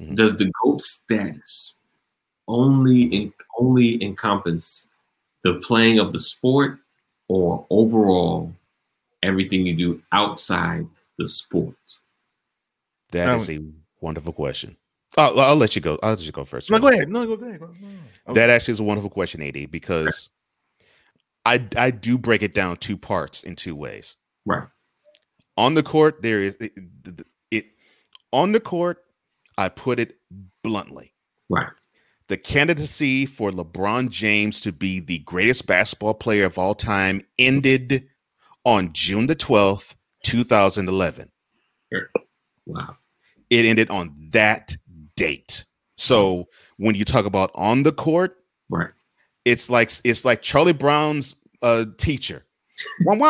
Mhm. Does the GOAT status only in, only encompass the playing of the sport or overall everything you do outside the sport? That Um, is a wonderful question. I'll, I'll let you go. I'll let you go first. No, go ahead. No, go ahead. Go ahead. That actually is a wonderful question, AD, because I I do break it down two parts in two ways. Right. On the court, there is it, it, it on the court. I put it bluntly. Right. The candidacy for LeBron James to be the greatest basketball player of all time ended on June the 12th, 2011. Wow. It ended on that date. So when you talk about on the court, Right. it's like it's like Charlie Brown's uh, teacher. When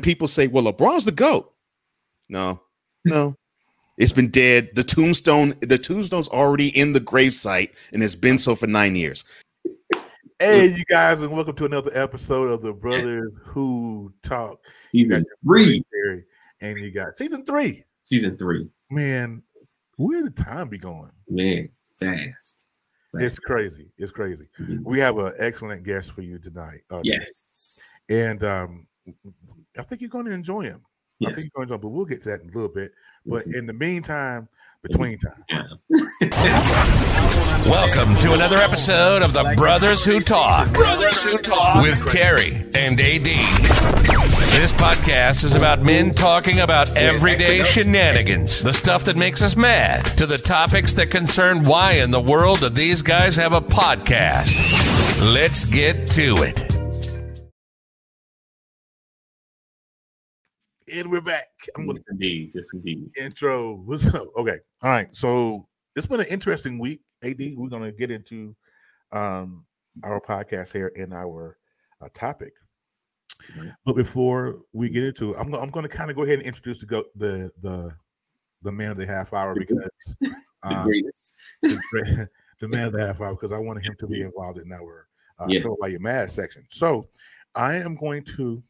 people say, "Well, LeBron's the goat," no, no, it's been dead. The tombstone, the tombstone's already in the gravesite, and it's been so for nine years. Hey, you guys, and welcome to another episode of the Brothers Who Talk. You got Season three. Terry, and you got season three. Season three. Man, where the time be going? Man, fast. It's crazy. It's crazy. Mhm. We have an excellent guest for you tonight. uh, Yes. and um, I think you're going to enjoy him. I think you're going to enjoy but we'll get to that in a little bit. But in the meantime, between time, Welcome to another episode of the Brothers Who Talk with Terry and AD. This podcast is about men talking about everyday shenanigans, the stuff that makes us mad, to the topics that concern why in the world do these guys have a podcast. Let's get to it. And we're back. I'm Yes, indeed. Yes, indeed. intro. What's up? Okay. All right. So it's been an interesting week. AD, we're going to get into um, our podcast here and our uh, topic. But before we get into it, I'm, I'm going to kind of go ahead and introduce the go the the the man of the half hour because The um, greatest. the, great- the man of the half hour because I wanted him to be involved in our uh, Yes. Me Why Mad section. So I am going to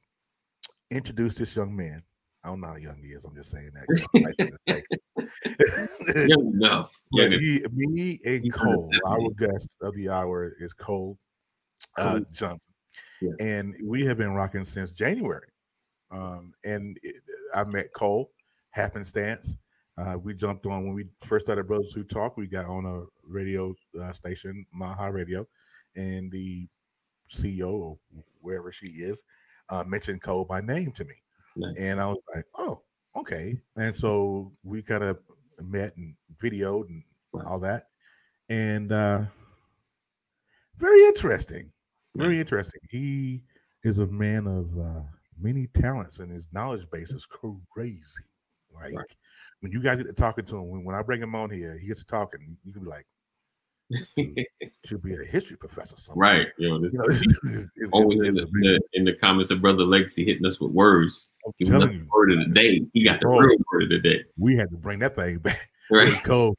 introduce this young man. I don't know how young he is. I'm just saying that. I'm nice to say. Young enough. But he, me and He's Cole, our guest of the hour is Cole uh, Johnson, Yes. and we have been rocking since January. Um, and it, I met Cole happenstance. Uh, we jumped on when we first started Brothers Who Talk. We got on a radio uh, station, Maha Radio, and the CEO or wherever she is uh, mentioned Cole by name to me. Nice. And I was like, oh, okay. And so we kind of met and videoed and Wow. all that. And uh very interesting. Very interesting. He is a man of uh many talents and his knowledge base is crazy. Like Right. when you guys get to talking to him, when, when I bring him on here, he gets to talking, you can be like, should be a history professor somewhere. right. You know, this, You know, it's- always in the, in the in the comments of Brother Legacy hitting us with words. I'm telling you, word of the day. He got the Bro. real word of the day. we had to bring that thing back. Right. Cool.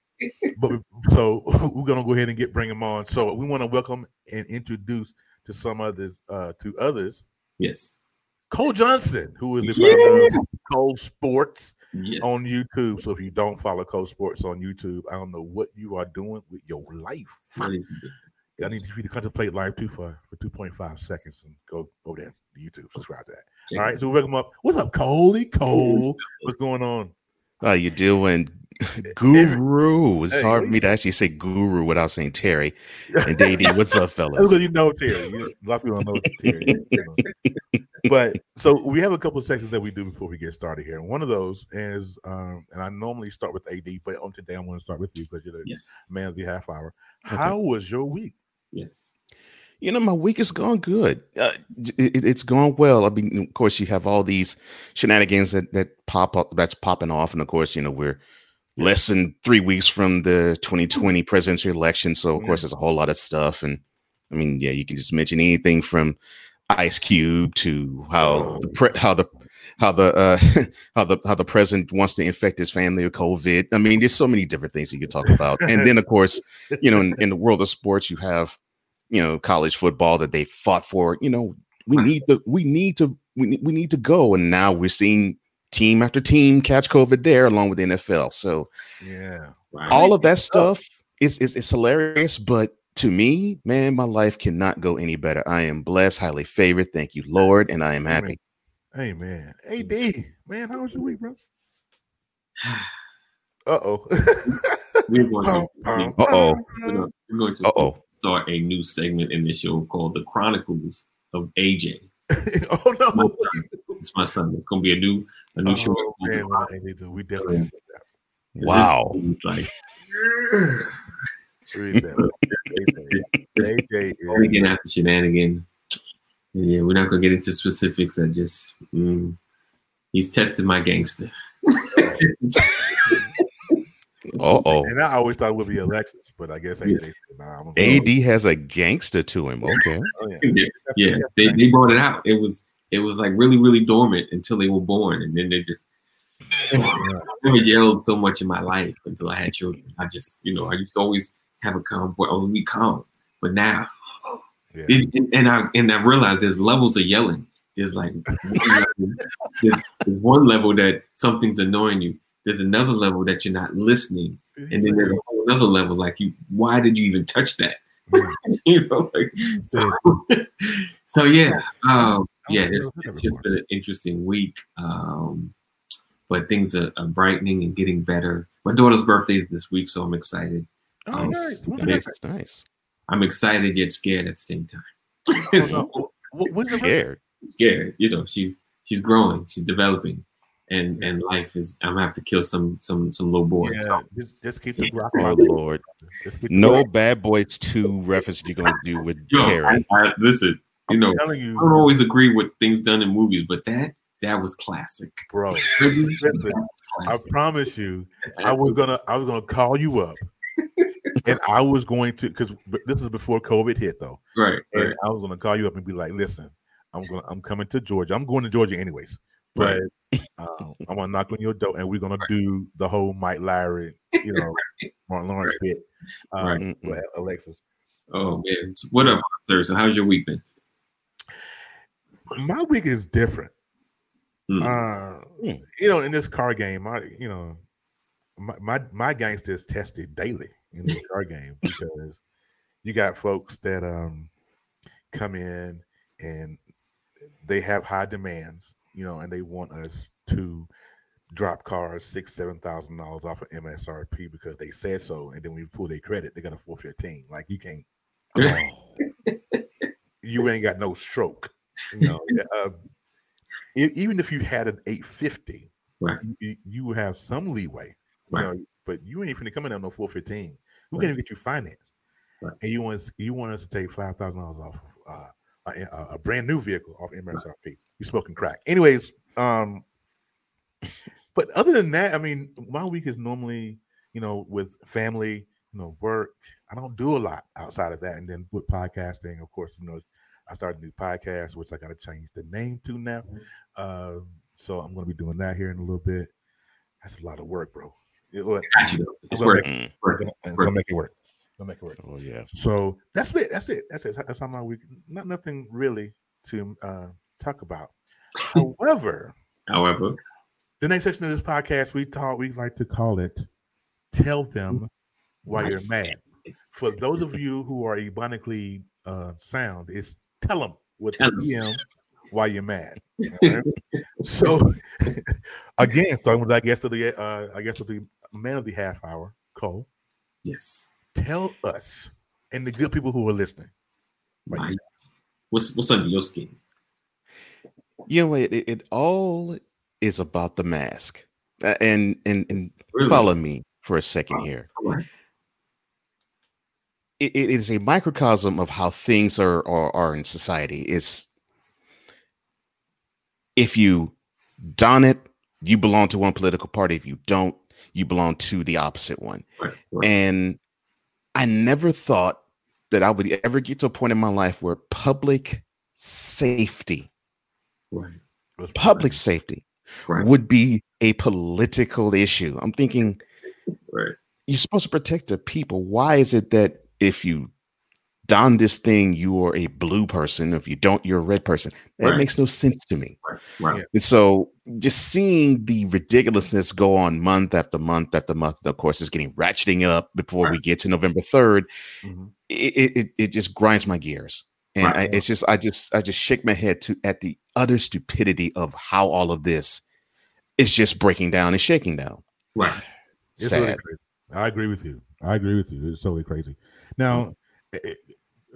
but we- so we're gonna go ahead and get bring him on. So we want to welcome and introduce to some others, uh, to others, Yes. Cole Johnson, who is the founder of Cole Sports Yes. on YouTube. So if you don't follow Cole Sports on YouTube, I don't know what you are doing with your life. What is? I need you to contemplate live too for for two point five seconds and go go there to YouTube. Subscribe to that. Check All it right, so welcome up. What's up, Coley Cole? What's going on? How you doing, Guru? It's Hey, hard for me to actually say Guru without saying Terry. And AD, what's up, That's fellas? what you know, Terry. You- A lot of people don't know Terry. you know. But so we have a couple of sections that we do before we get started here. And one of those is, um, and I normally start with AD, but on today I'm going to start with you because you're the Yes. man of the half hour. How was your week? Yes. You know, my week has gone good. Uh, it, it- it's gone well. I mean, of course, you have all these shenanigans that that pop up, that's popping off, and of course, you know, we're less than three weeks from the 2020 presidential election, so of course, there's a whole lot of stuff. And I mean, yeah, you can just mention anything from Ice Cube to how the pre- how the how the uh, how the how the president wants to infect his family with COVID. I mean, there's so many different things you could talk about. And then, of course, you know, in, in the world of sports, you have you know college football that they fought for. You know, we need the we need to we need, we need to go, and now we're seeing team after team catch COVID there, along with the NFL. So Yeah. all of that stuff is is, is hilarious, but to me, man, my life cannot go any better. I am blessed, highly favored. Thank you, Lord, and I am happy. Hey man. Hey D, man, how was your week, bro? Uh oh. We're going to, Uh-oh. we're going- to Uh-oh. start a new segment in the show called The Chronicles of AJ. oh no. It's my son. It's going to be a new a new show. Oh, man, we definitely have to do that. Wow. It's like We definitely- AJ is- we get after shenanigan. Yeah, we're not gonna get into specifics. I just mm, he's tested my gangster. Uh oh. And I always thought it would be Alexis, but I guess AJ said, nah, I'm gonna AD has a gangster to him. Okay. Oh, yeah. yeah, yeah. They, they brought it out. It was it was like really really dormant until they were born, and then they just. I never yelled so much in my life until I had children. I just, you know, I used to always have a calm voice. Oh, be calm. But now, Yeah. it, and, and I and I realized there's levels of yelling. There's like there's, there's one level that something's annoying you. There's another level that you're not listening, and then there's a whole other level like you. Why did you even touch that? you know, like, so, so yeah, um, yeah. It's, it's just been an interesting week, um, but things are, are brightening and getting better. My daughter's birthday is this week, so I'm excited. Oh, nice. What's yeah. Nice. nice. I'm excited yet scared at the same time. Oh, It's no. What's Scared. scared. You know, she's she's growing, she's developing, and and life is. I'm gonna have to kill some some some little boys. Yeah, just, just keep the rock Oh. Lord. Keep No rock- Bad Boys 2 reference you're gonna do with Yo, Terry. I, listen, you I'm know, telling I don't always agree with things done in movies, but that that was classic. bro. Listen, was I promise you, I was gonna, I was gonna call you up, and I was going to, because this is before COVID hit, though, right, and right. I was gonna call you up and be like, "Listen, I'm going, to I'm coming to Georgia. I'm going to Georgia anyways, but um, I'm gonna knock on your door, and we're gonna do the whole Mike Lowrey, you know, Martin Lawrence bit, um, Right. Alexis. Oh man, what up, sir? So how's your week been? My week is different. Hmm. Uh, Hmm. you know, in this car game, I you know, my my, my gangster is tested daily in car game because you got folks that um come in and they have high demands, you know, and they want us to drop cars six, seven thousand dollars off of MSRP because they said so, and then we pull their credit, they got a four fifteen. Like you can't, Oh, you ain't got no stroke. You know, uh, even if you had an 850, Right. you, you have some leeway. You know, but you ain't finna come in on no 415. We Right. can't even get you financed. Right. And you want us, you want us to take five thousand dollars off uh, a, a- brand new vehicle off MSRP. You smoking crack. Anyways, um, but other than that, I mean, my week is normally, you know, with family, you know, work. I don't do a lot outside of that. And then with podcasting, of course, you know, I started a new podcast, which I got to change the name to now. Uh, so I'm going to be doing that here in a little bit. That's a lot of work, bro. It, what, Got you. It's I'm gonna work. mm. work. make, I'm gonna make it work. Gonna make it work. oh yeah. So that's it. That's it. That's it. That's how my week. Not nothing really to uh, talk about. However, However, the next section of this podcast, we talk. We like to call it "Tell Them Why You're Mad." For those of you who are ebonically uh, sound, it's "Tell Them" with Tell the EM why you're mad. All right? so again, starting with I guess of the uh, I guess of the man of the half hour, Cole. yes. Tell us and the good people who are listening. why My- What's what's under your skin? You know, it, it, it all is about the mask. Uh, and and and Really? follow me for a second here. All right. It, it is a microcosm of how things are, are are in society. It's if you don it, you belong to one political party. If you don't, you belong to the opposite one. Right. right. And I never thought that I would ever get to a point in my life where public safety, right. was public safety Right. would be a political issue. I'm thinking Right. you're supposed to protect the people. Why is it that if you don this thing, you are a blue person. If you don't, you're a red person. That Right. makes no sense to me. Right. Right. And so just seeing the ridiculousness go on month after month after month, and of course, it's getting ratcheting up before we get to November 3rd. Mhm. It, it, it- it just grinds my gears. And Right. I, it's just, I just, I just shake my head to at the utter stupidity of how all of this is just breaking down and shaking down. Right. It's really Sad. crazy. I agree with you. I agree with you. It's totally crazy. Now, it- it-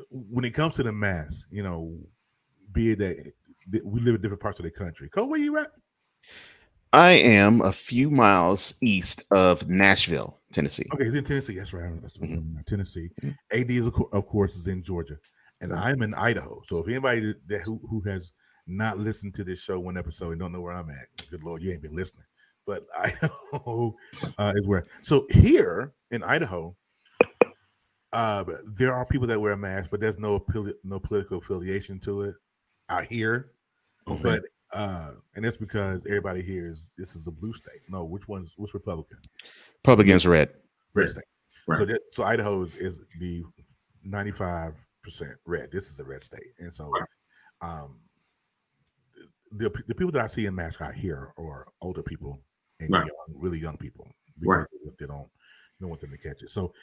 when it comes to the mass, you know, be it that that we live in different parts of the country. Cole, where you at? I am a few miles east of Nashville, Tennessee. Okay, he's in Tennessee. That's right. That's right. Mhm. Tennessee. Mhm. AD, is, of course, is in Georgia, and I'm in Idaho. So if anybody that- that who, who has not listened to this show one episode and don't know where I'm at, good lord, you ain't been listening. But Idaho uh, is where. So here in Idaho, uh, there are people that wear a mask, but there's no poli- no political affiliation to it out here. Okay. But uh, and that's because everybody here is this is a blue state. No, which one's which Republican? Republicans red. red Right. state. Right. So that, so Idaho is, is the ninety five percent red. This is a red state, and so Right. um, the the people that I see in masks out here are older people and Right. young, really young people Right. because they don't don't want them to catch it. So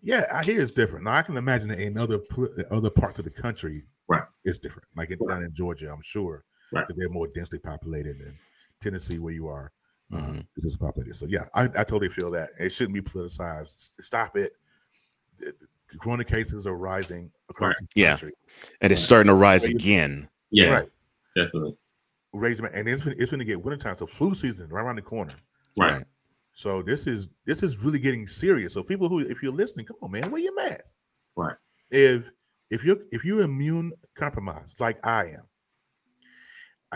yeah, I hear it's different. Now I can imagine that in other other parts of the country, Right. it's different. Like in, Right. down in Georgia, I'm sure Right. because they're more densely populated than Tennessee, where you are. Uh, Mhm. it's just populated. So yeah, I, I totally feel that it shouldn't be politicized. Stop it. The- the Corona cases are rising across the Yeah. country. And it's starting to rise Right. again. Yes. Right. Definitely. Raising and it's gonna, it's going to get wintertime, so flu season right around the corner. Right. So this is this is really getting serious. So people who, if you're listening, come on, man, wear your mask. Right. If if you're if you're immune compromised like I am,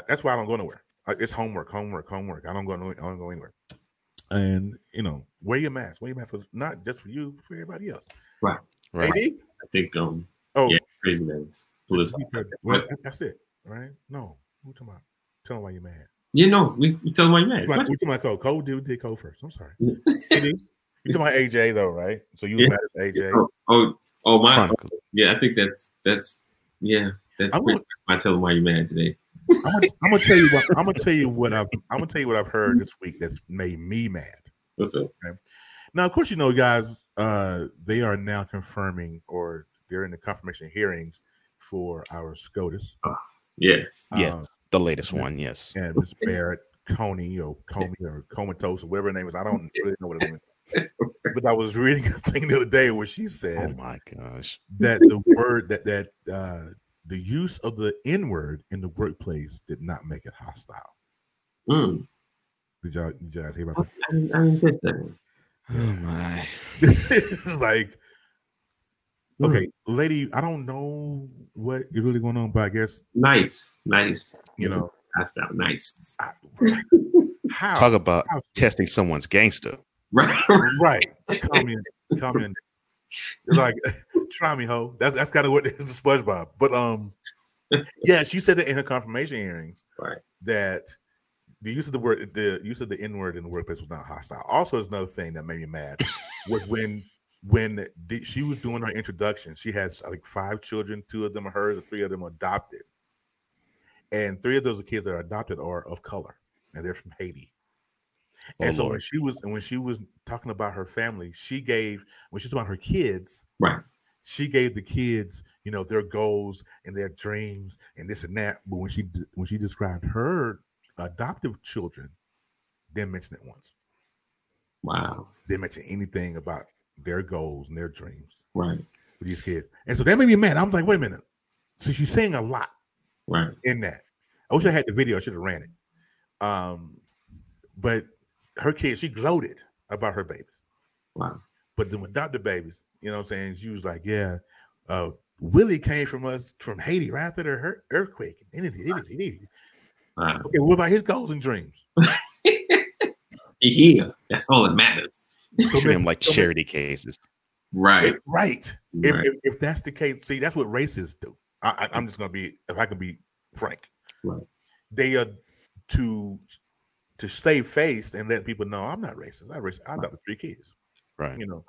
that's why I don't go nowhere. It's homework, homework, homework. I don't go no, I don't go anywhere. And you know, wear your mask. Wear your mask for not just for you, for everybody else. Right. AD? I think um Oh, Yeah. craziness. Political. well, that's it, right? No, we talking about. Tell them why you're mad. You know, we, we tell them why you're mad. Like, What? we talking about Cole. Cole did, did Cole first. I'm sorry. Yeah. AD, you talking about AJ though, right? So you Yeah. mad at AJ? Oh, oh, oh, my. Chronicles. Yeah, I think that's that's yeah. That's I'm gonna, much I tell them why you're mad today. I'm, gonna, I'm gonna tell you what I'm gonna tell you what I've I'm gonna tell you what I've heard this week that's made me mad. What's up? Now, of course, you know, guys, uh, they are now confirming or they're in the confirmation hearings for our SCOTUS. Yes. Yes. Um, the latest one. Yes. and Miss Barrett Coney or Comey or comatose or whatever her name is. I don't really know what her name is. But I was reading a thing the other day where she said, Oh my gosh. that the word that that uh, the use of the N word in the workplace did not make it hostile. Mm. Did y'all, did y'all hear I, about I didn't, I didn't get that. Oh my. that? It's like. Okay, lady, I don't know what is really going on, but I guess Nice. Nice. you know That's out. Nice. I, how Talk about how- testing someone's gangster. Right. right. Come in, come in. It's like, try me, ho. That's that's kind of what is the SpongeBob. But um, yeah, she said that in her confirmation hearings, Right. That the use of the word, the use of the N word in the workplace was not hostile. Also, there's another thing that made me mad was when when the, she was doing her introduction. She has like five children. Two of them are hers, and three of them are adopted. And three of those kids that are adopted are of color, and they're from Haiti. Oh, And so when she was when she was talking about her family, she gave when she's about her kids, Right. she gave the kids, you know, their goals and their dreams and this and that. But when she when she described her adoptive children, didn't mention it once. Wow. Didn't mention anything about their goals and their dreams Right. with these kids. And so that made me mad. I was like, wait a minute. So she's saying a lot Right. in that. I wish I had the video. I should have ran it. Um, but her kids, she gloated about her babies. Wow. But then adopted babies, you know what I'm saying? She was like, Yeah, uh, Willie came from us from Haiti right after the earthquake. Okay, Wow. what about his goals and dreams? He here. That's all that matters. So Treat them many- like so many- charity cases. Right. It- right. If, Right. if, if that's the case, see, that's what racists do. I, I, I'm just gonna be, if I can be frank, Right. they are to to save face and let people know I'm not racist. I'm racist. I adopted three kids. Right. you know,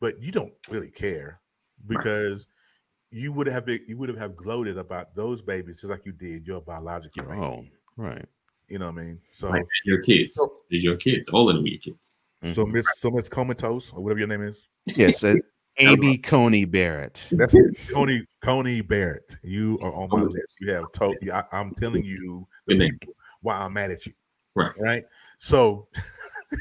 but you don't really care because you would have been, you would have have gloated about those babies just like you did your biological. baby. Oh, right. You know what I mean? So, Like your kids. So- your kids. All of them are your kids. So Mhm. Miss, so Miss Comatose or whatever your name is. Yes, uh, Amy Coney Barrett. That's it. Coney Coney Barrett. You are on my list. You have told. I, I'm telling you the name. people why I'm mad at you. Right. Right. So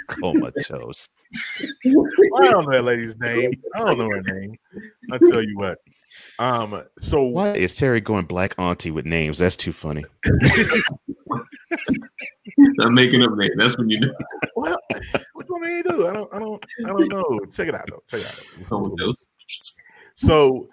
Comatose. I don't know that lady's name. I don't know her name. I'll tell you what. Um. So Why is Terry going black auntie with names? That's too funny. I'm making up names. That's when you know. well, do you want me to do? I don't. I don't. I don't know. Check it out though. Check it out. So,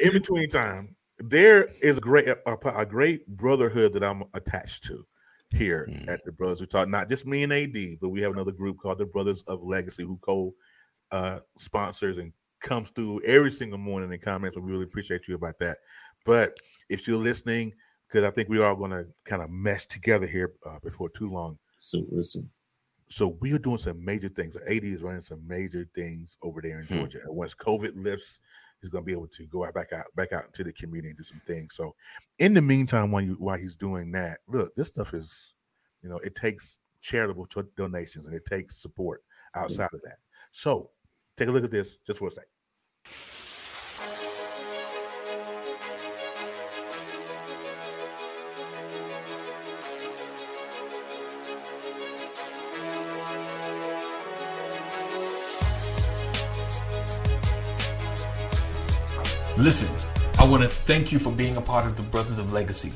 in between time, there is a great a, a great brotherhood that I'm attached to here Mm. at the Brothers Who Talk. Not just me and AD, but we have another group called the Brothers of Legacy who co uh, sponsors and comes through every single morning and comments. We really appreciate you about that. But if you're listening, because I think we are going to kind of mesh together here uh, before too long. So listen. So we are doing some major things. The AD is running some major things over there in Hmm. Georgia. And once COVID lifts, he's going to be able to go out back out back out into the community and do some things. So in the meantime, while you while he's doing that, look, this stuff is, you know, it takes charitable to- donations and it takes support outside of that. So take a look at this just for a sec. Listen, I want to thank you for being a part of the Brothers of Legacy.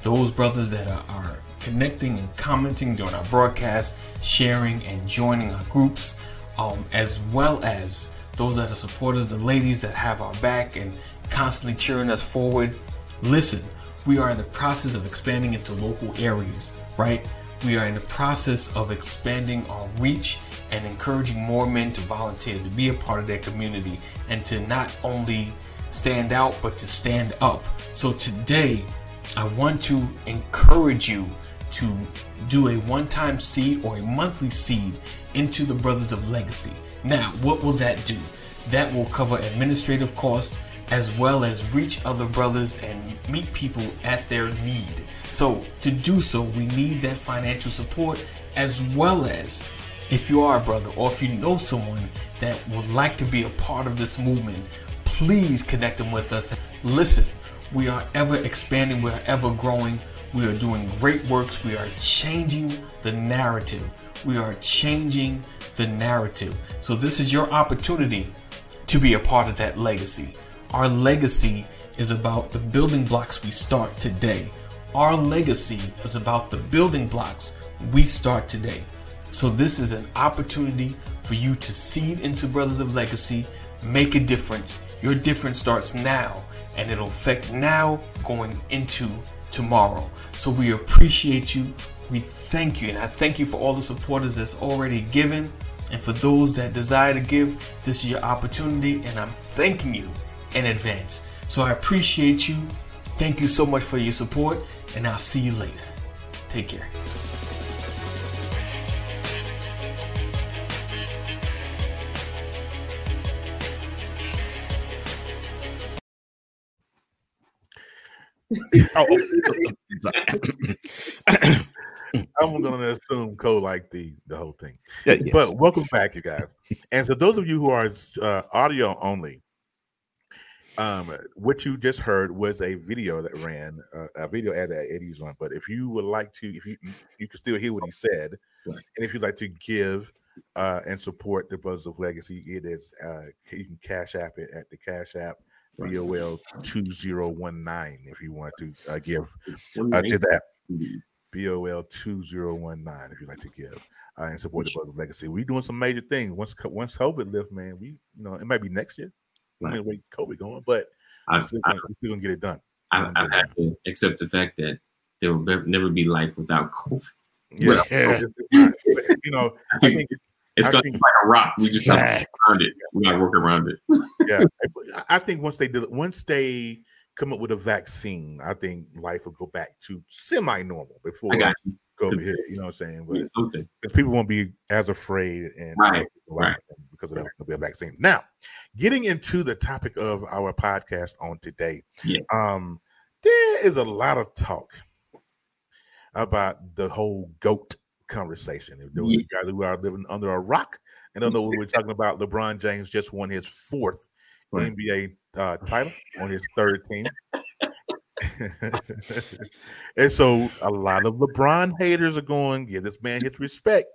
Those brothers that are, are connecting and commenting during our broadcast, sharing and joining our groups, um, as well as those that are supporters, the ladies that have our back and constantly cheering us forward. Listen, we are in the process of expanding into local areas, right? We are in the process of expanding our reach and encouraging more men to volunteer to be a part of their community and to not only stand out but to stand up. So today, I want to encourage you to do a one time seed or a monthly seed into the Brothers of Legacy. Now, what will that do? That will cover administrative costs as well as reach other brothers and meet people at their need. So, to do so, we need that financial support as well as if you are a brother or if you know someone that would like to be a part of this movement, please connect them with us. Listen, we are ever expanding, we are ever growing, we are doing great works, we are changing the narrative. We are changing the narrative. So, this is your opportunity to be a part of that legacy. Our legacy is about the building blocks we start today. Our legacy is about the building blocks we start today. So, this is an opportunity for you to seed into Brothers of Legacy, make a difference. Your difference starts now, and it'll affect now going into tomorrow. So, we appreciate you. We thank you, and I thank you for all the supporters that's already given. And for those that desire to give, this is your opportunity, and I'm thanking you in advance. So I appreciate you. Thank you so much for your support, and I'll see you later. Take care. Oh, I'm going to assume Cole liked the the whole thing. Yeah, yes. But welcome back, you guys. And so, those of you who are uh, audio only, um, what you just heard was a video that ran uh, a video ad that Eddie's on. But if you would like to, if you you can still hear what he said, and if you'd like to give uh, and support the Brothers of Legacy, it is uh, you can cash app it at the Cash App. Right. BOL two zero one nine if you want to uh, give uh, to that. BOL 2019 if you'd like to give uh, and support the Legacy. We're doing some major things. Once once COVID lift, man, we you know it might be next year. I mean, wait, COVID going, but we're I've, still, I've, gonna, we're still gonna get it done. I've, I've had to accept the fact that there will never be life without COVID. Yeah, Yeah. it's- it's not- but, you know, I think it's going to be like a rock. We just have to work around it. We got to work around it. yeah, I- I think once they did, once they come up with a vaccine, I think life will go back to semi-normal before I got you. COVID hit. You know what I'm saying? But something. because people won't be as afraid and Right, right. because of the, the vaccine. Now, getting into the topic of our podcast on today, Yes. um, there is a lot of talk about the whole goat conversation. If those Yes. guys who are living under a rock and don't know what we're talking about, LeBron James just won his fourth Right. NBA uh, title on his third team. and so a lot of LeBron haters are going, give this man his respect.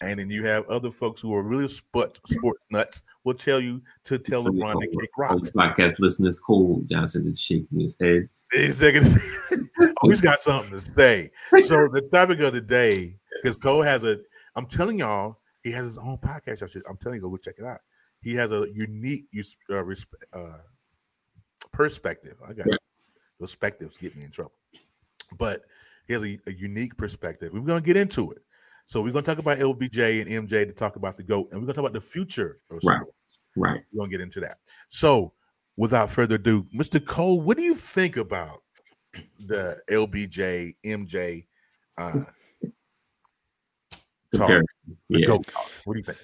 And then you have other folks who are really sport, sports nuts will tell you to tell LeBron to kick Oh, rocks. podcast listeners, Cole Johnson is shaking his head. He's oh, he's got something to say. So the topic of the day, because Cole has a, I'm telling y'all, he has his own podcast. Should, I'm telling you, go check it out. He has a unique uh, resp- uh, perspective. I got Yeah. those perspectives get me in trouble, but he has a, a unique perspective. We're gonna get into it. So we're gonna talk about LBJ and MJ to talk about the goat, and we're gonna talk about the future of Right. sports. Right. We're gonna get into that. So, without further ado, Mr. Cole, what do you think about the LBJ MJ uh, talk, Comparison. the Yeah. goat talk? What do you think?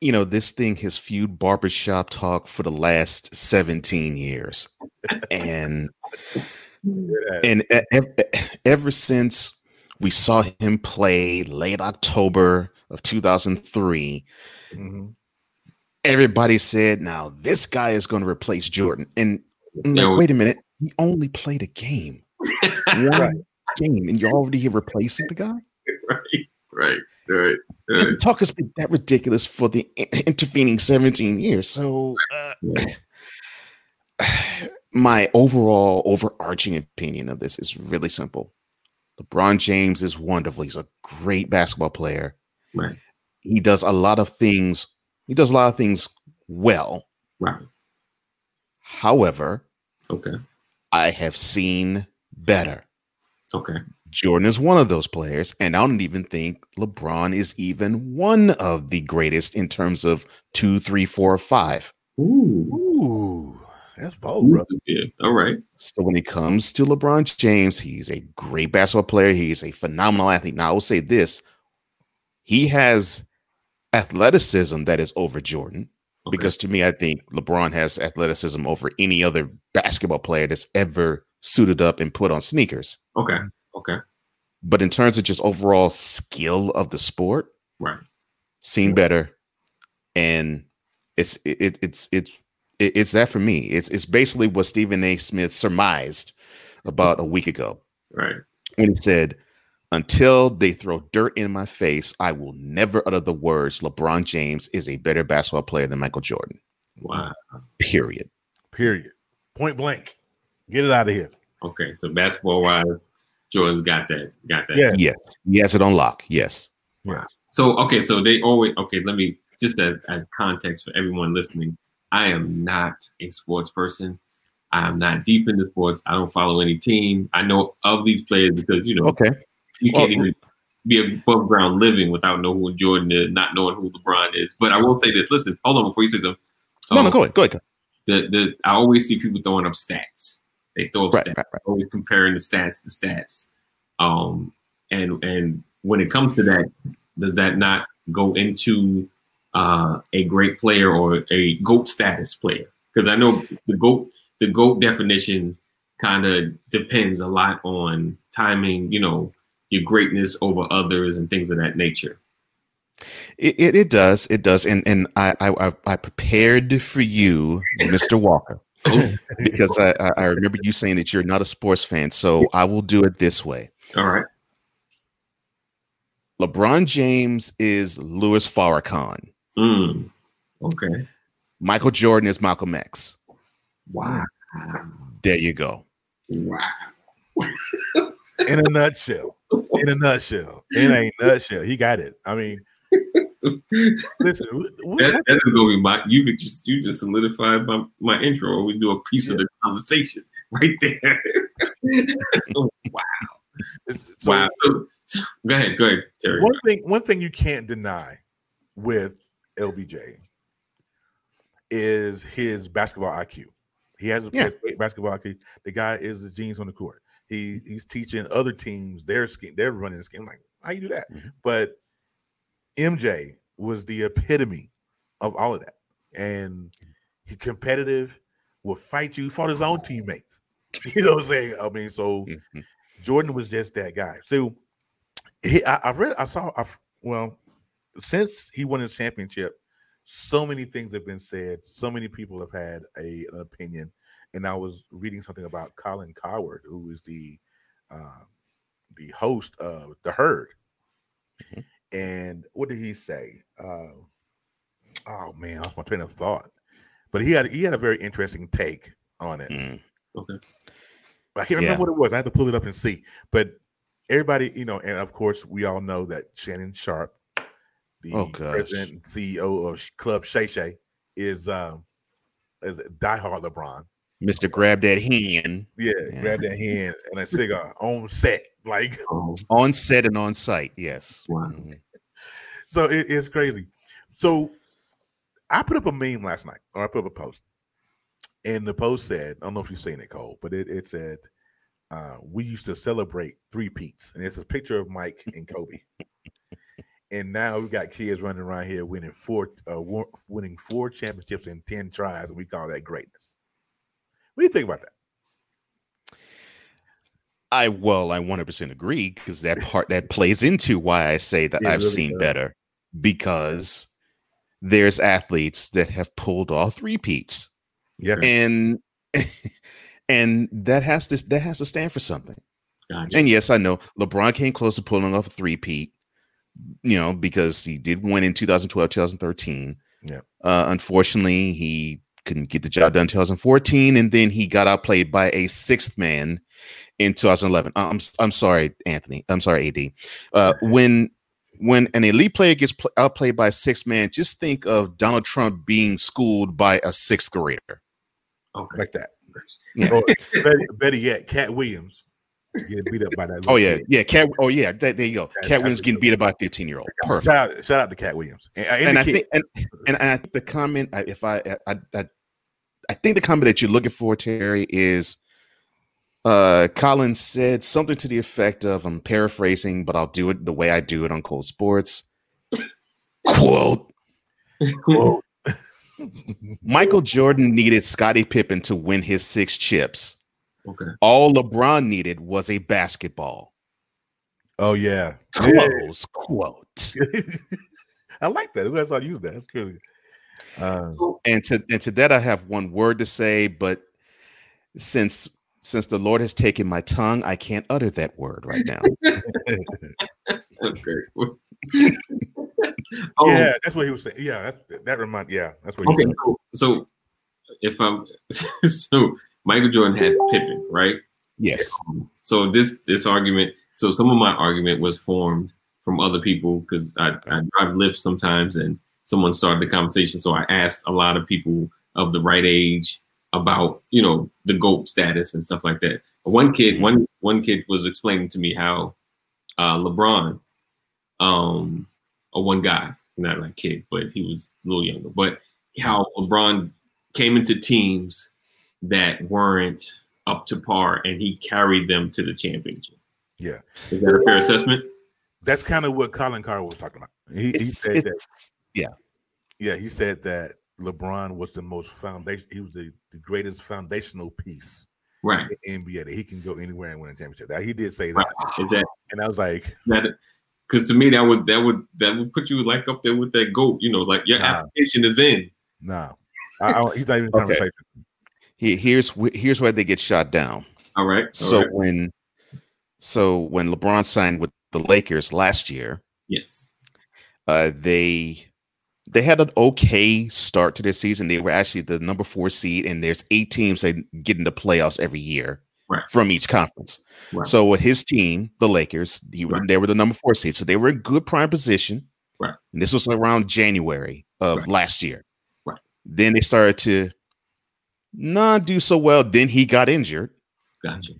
You know, this thing has fueled barbershop talk for the last 17 years. and Yeah. and e- e- ever since we saw him play late October of 2003, Mhm. everybody said, now this guy is going to replace Jordan. And like, we- wait a minute, he only played a game. One Right. Game, and you're already here replacing the guy? right. Right. Right. Right. talk has been that ridiculous for the intervening 17 years. So, uh, my overall overarching opinion of this is really simple. LeBron James is wonderful. He's a great basketball player. Right. He does a lot of things. He does a lot of things well. Right. However, Okay. I have seen better. Okay. Jordan is one of those players, and I don't even think LeBron is even one of the greatest in terms of two, three, four, five. Ooh. Ooh, that's bold, bro. Yeah. All right. So when it comes to LeBron James, he's a great basketball player. He's a phenomenal athlete. Now I will say this: he has athleticism that is over Jordan. Okay. Because to me, I think LeBron has athleticism over any other basketball player that's ever suited up and put on sneakers. Okay. Okay. But in terms of just overall skill of the sport, Right. seen better, and it's it, it it's it's it, it's that for me. It's it's basically what Stephen A. Smith surmised about a week ago Right. when he said, "Until they throw dirt in my face, I will never utter the words LeBron James is a better basketball player than Michael Jordan." Wow. Period. Period. Point blank. Get it out of here. Okay. So basketball wise, Jordan's got that. Got that. Yeah. Yes, he has it on lock. Yes. So okay, so they always okay. Let me just as, as context for everyone listening. I am not a sports person. I am not deep into sports. I don't follow any team. I know of these players because you know Okay. you can't Well, even be above ground living without knowing who Jordan is, not knowing who LeBron is. But I will say this. Listen, hold on before you say something. No, no, Um, go ahead. Go ahead. The the I always see people throwing up stats. They throw up Right, stats right, right. always comparing the stats to stats. Um, and and when it comes to that, does that not go into uh, a great player or a goat status player? Because I know the goat the goat definition kind of depends a lot on timing. You know, your greatness over others and things of that nature. It, it it does. It does. And and I I I- I prepared for you, Mr. Walker. Oh, because I, I- I remember you saying that you're not a sports fan. So I will do it this way. all right. LeBron James is Louis Farrakhan. Mm. Okay. Michael Jordan is Malcolm X. Wow. There you go. Wow. In a nutshell. In a nutshell. In a nutshell. He got it. I mean, listen. w- w- That, that's gonna be my. You could just you just solidified my my intro. Or we do a piece of the conversation right there. wow! so wow. So, go ahead. Go ahead, Terry. one thing one thing you can't deny with LBJ is his basketball IQ. He has a Yeah. great basketball IQ. The guy is the genius on the court. He he's teaching other teams their scheme, they're running the scheme. Like, how you do that? Mhm. But MJ was the epitome of all of that. And he competitive, will fight you, fought his own teammates. You know what I'm saying? I mean, so Mhm. Jordan was just that guy. So he, I, I read, I saw, I, well, since he won his championship, so many things have been said. So many people have had a, an opinion. And I was reading something about Colin Cowherd, who is the uh, the host of the Herd. Mhm. And what did he say? Uh, oh man, I lost my train of thought. But he had he had a very interesting take on it. Mm. Okay. I can't remember what it was. I had to pull it up and see. But everybody, you know, and of course, we all know that Shannon Sharpe, the Oh, president and CEO of Club Shay Shay, is um is diehard LeBron. Mr. Grab that hand Yeah, Yeah. grab that hand and a cigar on set, like Oh, on set and on site. Yes. Wow. Mhm. so. It, it's crazy. So I put up a meme last night, or I put up a post, and the post said, "I don't know if you've seen it, Cole, but it, it said." Uh, we used to celebrate three peats, and it's a picture of Mike and Kobe. and now we've got kids running around here winning four, uh, wa- winning four championships in ten tries, and we call that greatness. What do you think about that? I well, I 100% agree because that part that plays into why I say that It I've really seen does. better because there's athletes that have pulled off three peats Yeah, and and that has to that has to stand for something. gotcha. And yes, I know LeBron came close to pulling off a three peat, you know, because he did win in 2012, 2013. Yeah. Uh, unfortunately, he couldn't get the job done in 2014, and then he got outplayed by a sixth man in 2011. Uh, I'm I'm sorry, Anthony. I'm sorry, AD. Uh, when when an elite player gets pl- outplayed by a sixth man, just think of Donald Trump being schooled by a sixth grader. Okay. like that. Yeah. Or better, better yet, Katt Williams getting beat up by that. Oh yeah, kid. yeah. Katt. Oh yeah. That, there you go. That- Katt Williams getting beat up by a 15 year old. Perfect. Shout out, shout out to Katt Williams. And, and and I kid. think and, and I think the comment if I, I I I think the comment that you're looking for Terry is uh Colin said something to the effect of I'm paraphrasing but I'll do it the way I do it on Cole Sports quote Whoa. Michael Jordan needed Scottie Pippen to win his six chips okay. all LeBron needed was a basketball oh yeah. close quote I like that. Who else I use that? That's good. Uh, and to and to that I have one word to say, but since since the Lord has taken my tongue, I can't utter that word right now. Okay. oh, yeah, that's what he was saying. Yeah, that's, that remind. Yeah, that's what he Okay. said. So, so if I'm so Michael Jordan had Pippen, right? yes. So this this argument, so some of my argument was formed from other people because I, I drive Lyft sometimes, and someone started the conversation. So I asked a lot of people of the right age about you know the goat status and stuff like that. One kid, one one kid was explaining to me how uh, LeBron, um, or one guy, not like kid, but he was a little younger, but how LeBron came into teams that weren't up to par and he carried them to the championship. Yeah. Is that a fair assessment? That's kind of what Colin Carter was talking about. He, he said that. it's- Yeah, he said that LeBron was the most foundation. He was the, the greatest foundational piece Right. in NBA that he can go anywhere and win a championship. That he did say that, Right. Is that and I was like, that because to me that would that would that would put you like up there with that goat, you know, like your Nah. application is in. "Nah, I, I, he's not even in Okay. conversation." He- here's here's where they get shot down. All right. all So right. when so when LeBron signed with the Lakers last year, yes. uh, they they had an okay start to their season. They were actually the number four seed, and there's eight teams that get into the playoffs every year Right. from each conference. Right. So with his team, the Lakers, he, Right. they were the number four seed, so they were in good prime position. Right. And this was around January of last year. Right. Then they started to not do so well. Then he got injured Gotcha.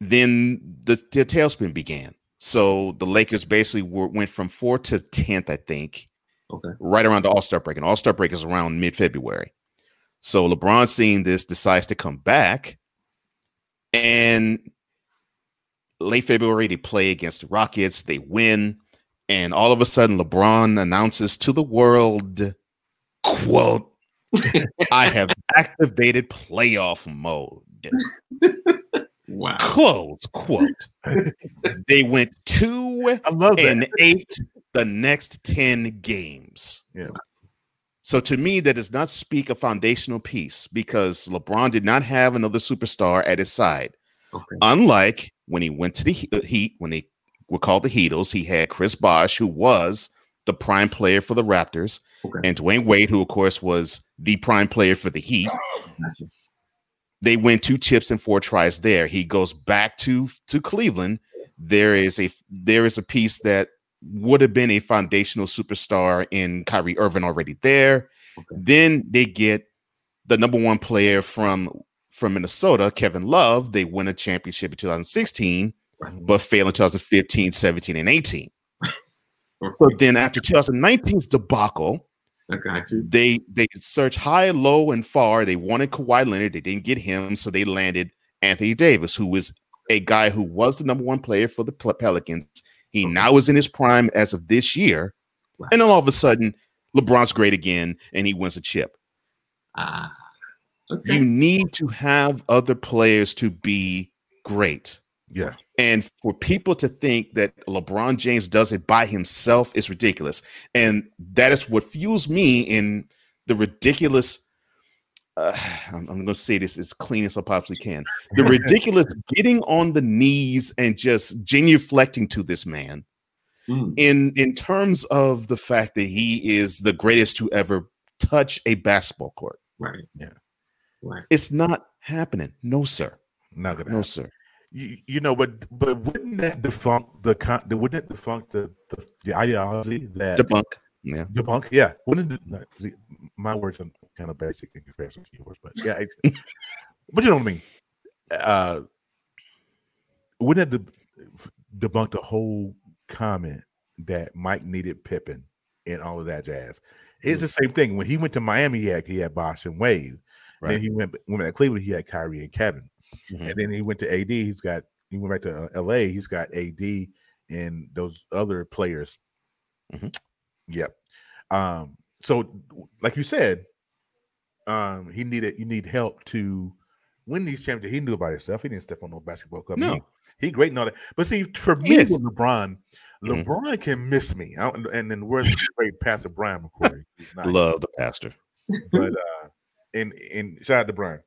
then the, the tailspin began. So the Lakers basically were, went from four to tenth, I think, Okay. right around the All Star break, and All Star break is around mid February. So LeBron, seeing this, decides to come back, and late February they play against the Rockets. They win. And all of a sudden, LeBron announces to the world, quote, I have activated playoff mode. Wow. Close quote. they went two I love that. and eight the next 10 games. Yeah. So to me, that does not speak a foundational piece because LeBron did not have another superstar at his side. Okay. Unlike when he went to the uh, Heat, when they were called the Heatles, he had Chris Bosh, who was the prime player for the Raptors, Okay. and Dwyane Wade, who of course was the prime player for the Heat. Gotcha. They win two chips and four tries there. He goes back to to Cleveland. There is a there is a piece that would have been a foundational superstar in Kyrie Irving already there. Okay. Then they get the number one player from from Minnesota, Kevin Love. They win a championship in 2016, Right. but fail in 2015, 17, and 18. So then after 2019's debacle, I got you. they they searched high, low, and far. They wanted Kawhi Leonard. They didn't get him, so they landed Anthony Davis, who was a guy who was the number one player for the Pelicans. He now is in his prime as of this year, Right. and then all of a sudden, LeBron's great again, and he wins a chip. Ah. Okay. You need to have other players to be great. Yeah. And for people to think that LeBron James does it by himself is ridiculous. And that is what fuels me in the ridiculous. Uh, I'm, I'm going to say this as clean as I possibly can. The ridiculous getting on the knees and just genuflecting to this man Mm, in in terms of the fact that he is the greatest to ever touch a basketball court. right. Yeah. Right. It's not happening. No, sir. Not gonna No, happen. sir. You, you know, but but wouldn't that defunct the con? Wouldn't it defunct the the, the ideology that Debunk. Yeah. debunk? Yeah. Wouldn't it, my words are kind of basic in comparison to yours, but yeah. it- but you know what I mean. Uh, wouldn't it de- debunk the whole comment that Mike needed Pippen and all of that jazz? It's the same thing. When he went to Miami, he had he had Bosh and Wade. Right. Then he went went to Cleveland. He had Kyrie and Kevin. Mhm. And then he went to AD. He's got he went back to uh, LA. He's got AD and those other players. Mhm. Yep. Um. So, like you said, um, he needed you need help to win these championships. He knew about himself. He didn't step on no basketball cup. No. He, he great and all that. But see, for me, Yes. LeBron. LeBron can miss me. I don't, and then of the great Pastor Brian McCoy. Love the pastor. but uh and and shout out to Brian.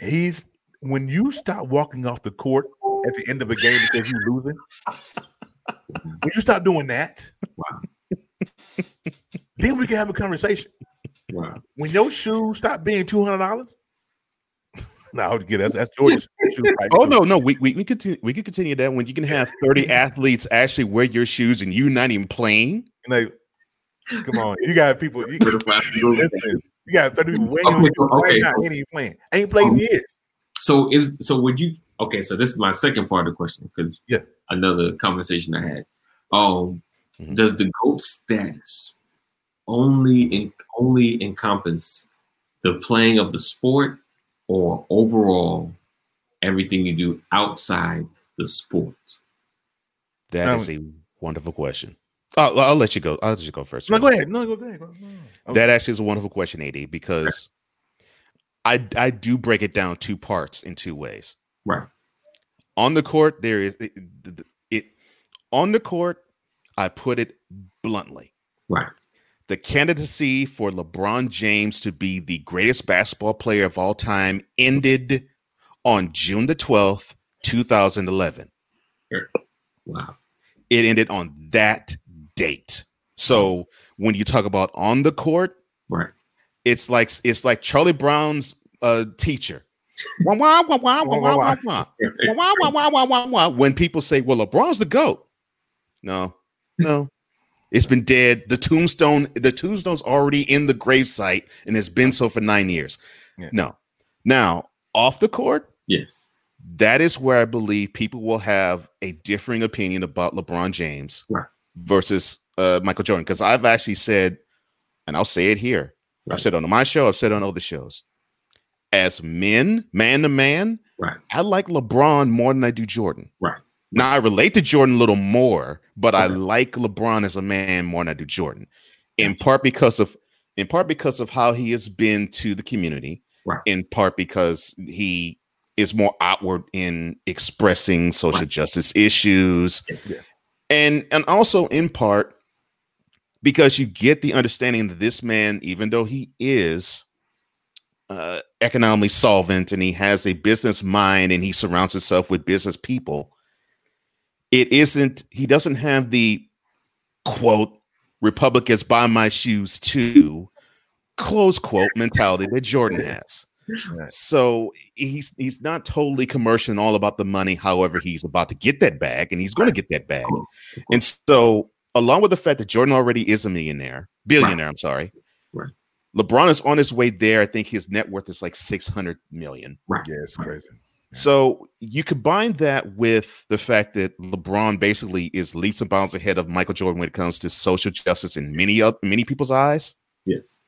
He's when you stop walking off the court at the end of a game because you're losing, when you stop doing that, Wow. then we can have a conversation. Wow. When your shoes stop being two hundred dollars, no, I get that's that's George's shoe price Oh no, no, we we we continue we could continue that when you can have 30 athletes actually wear your shoes and you not even playing. Like, come on, you got people. You, What if I have to go- listen, you got thirty people waiting on Okay, you right okay. now. Ain't even playing. Ain't played in years. So is so would you okay, so this is my second part of the question because Yeah. another conversation I had. Um Mhm. does the GOAT status only in only encompass the playing of the sport or overall everything you do outside the sport? That Um, is a wonderful question. Well, I'll let you go. I'll let you go first. No, go ahead. No, go ahead. Go ahead. That actually is a wonderful question, AD, because I I do break it down two parts in two ways. Right. On the court, there is it, it, it on the court. I put it bluntly. Right. The candidacy for LeBron James to be the greatest basketball player of all time ended on June the 12th, 2011. Wow. It ended on that date. So when you talk about on the court, Right. it's like it's like Charlie Brown's uh, teacher. When people say, "Well, LeBron's the goat," no, no, it's been dead. The tombstone, the tombstone's already in the gravesite, and it's been so for nine years. Yeah. No, now off the court, Yes. that is where I believe people will have a differing opinion about LeBron James Right. versus uh, Michael Jordan. Because I've actually said, and I'll say it here, Right. I've said on my show, I've said on other shows, as men, man to man, Right. I like LeBron more than I do Jordan. Right. Now I relate to Jordan a little more, but I like LeBron as a man more than I do Jordan. In part because of in part because of how he has been to the community. Right. In part because he is more outward in expressing social Right. justice issues. Yes. And and also in part because you get the understanding that this man, even though he is uh, economically solvent and he has a business mind and he surrounds himself with business people, it isn't, he doesn't have the quote, Republicans buy my shoes too, close quote mentality that Jordan has. Right. So he's he's not totally commercial and all about the money. However, he's about to get that bag and he's going to get that bag. And so, along with the fact that Jordan already is a millionaire, billionaire, I'm sorry. Right. LeBron is on his way there. I think his net worth is like 600 million. Yeah, it's crazy. So you combine that with the fact that LeBron basically is leaps and bounds ahead of Michael Jordan when it comes to social justice in many oth- many people's eyes. Yes.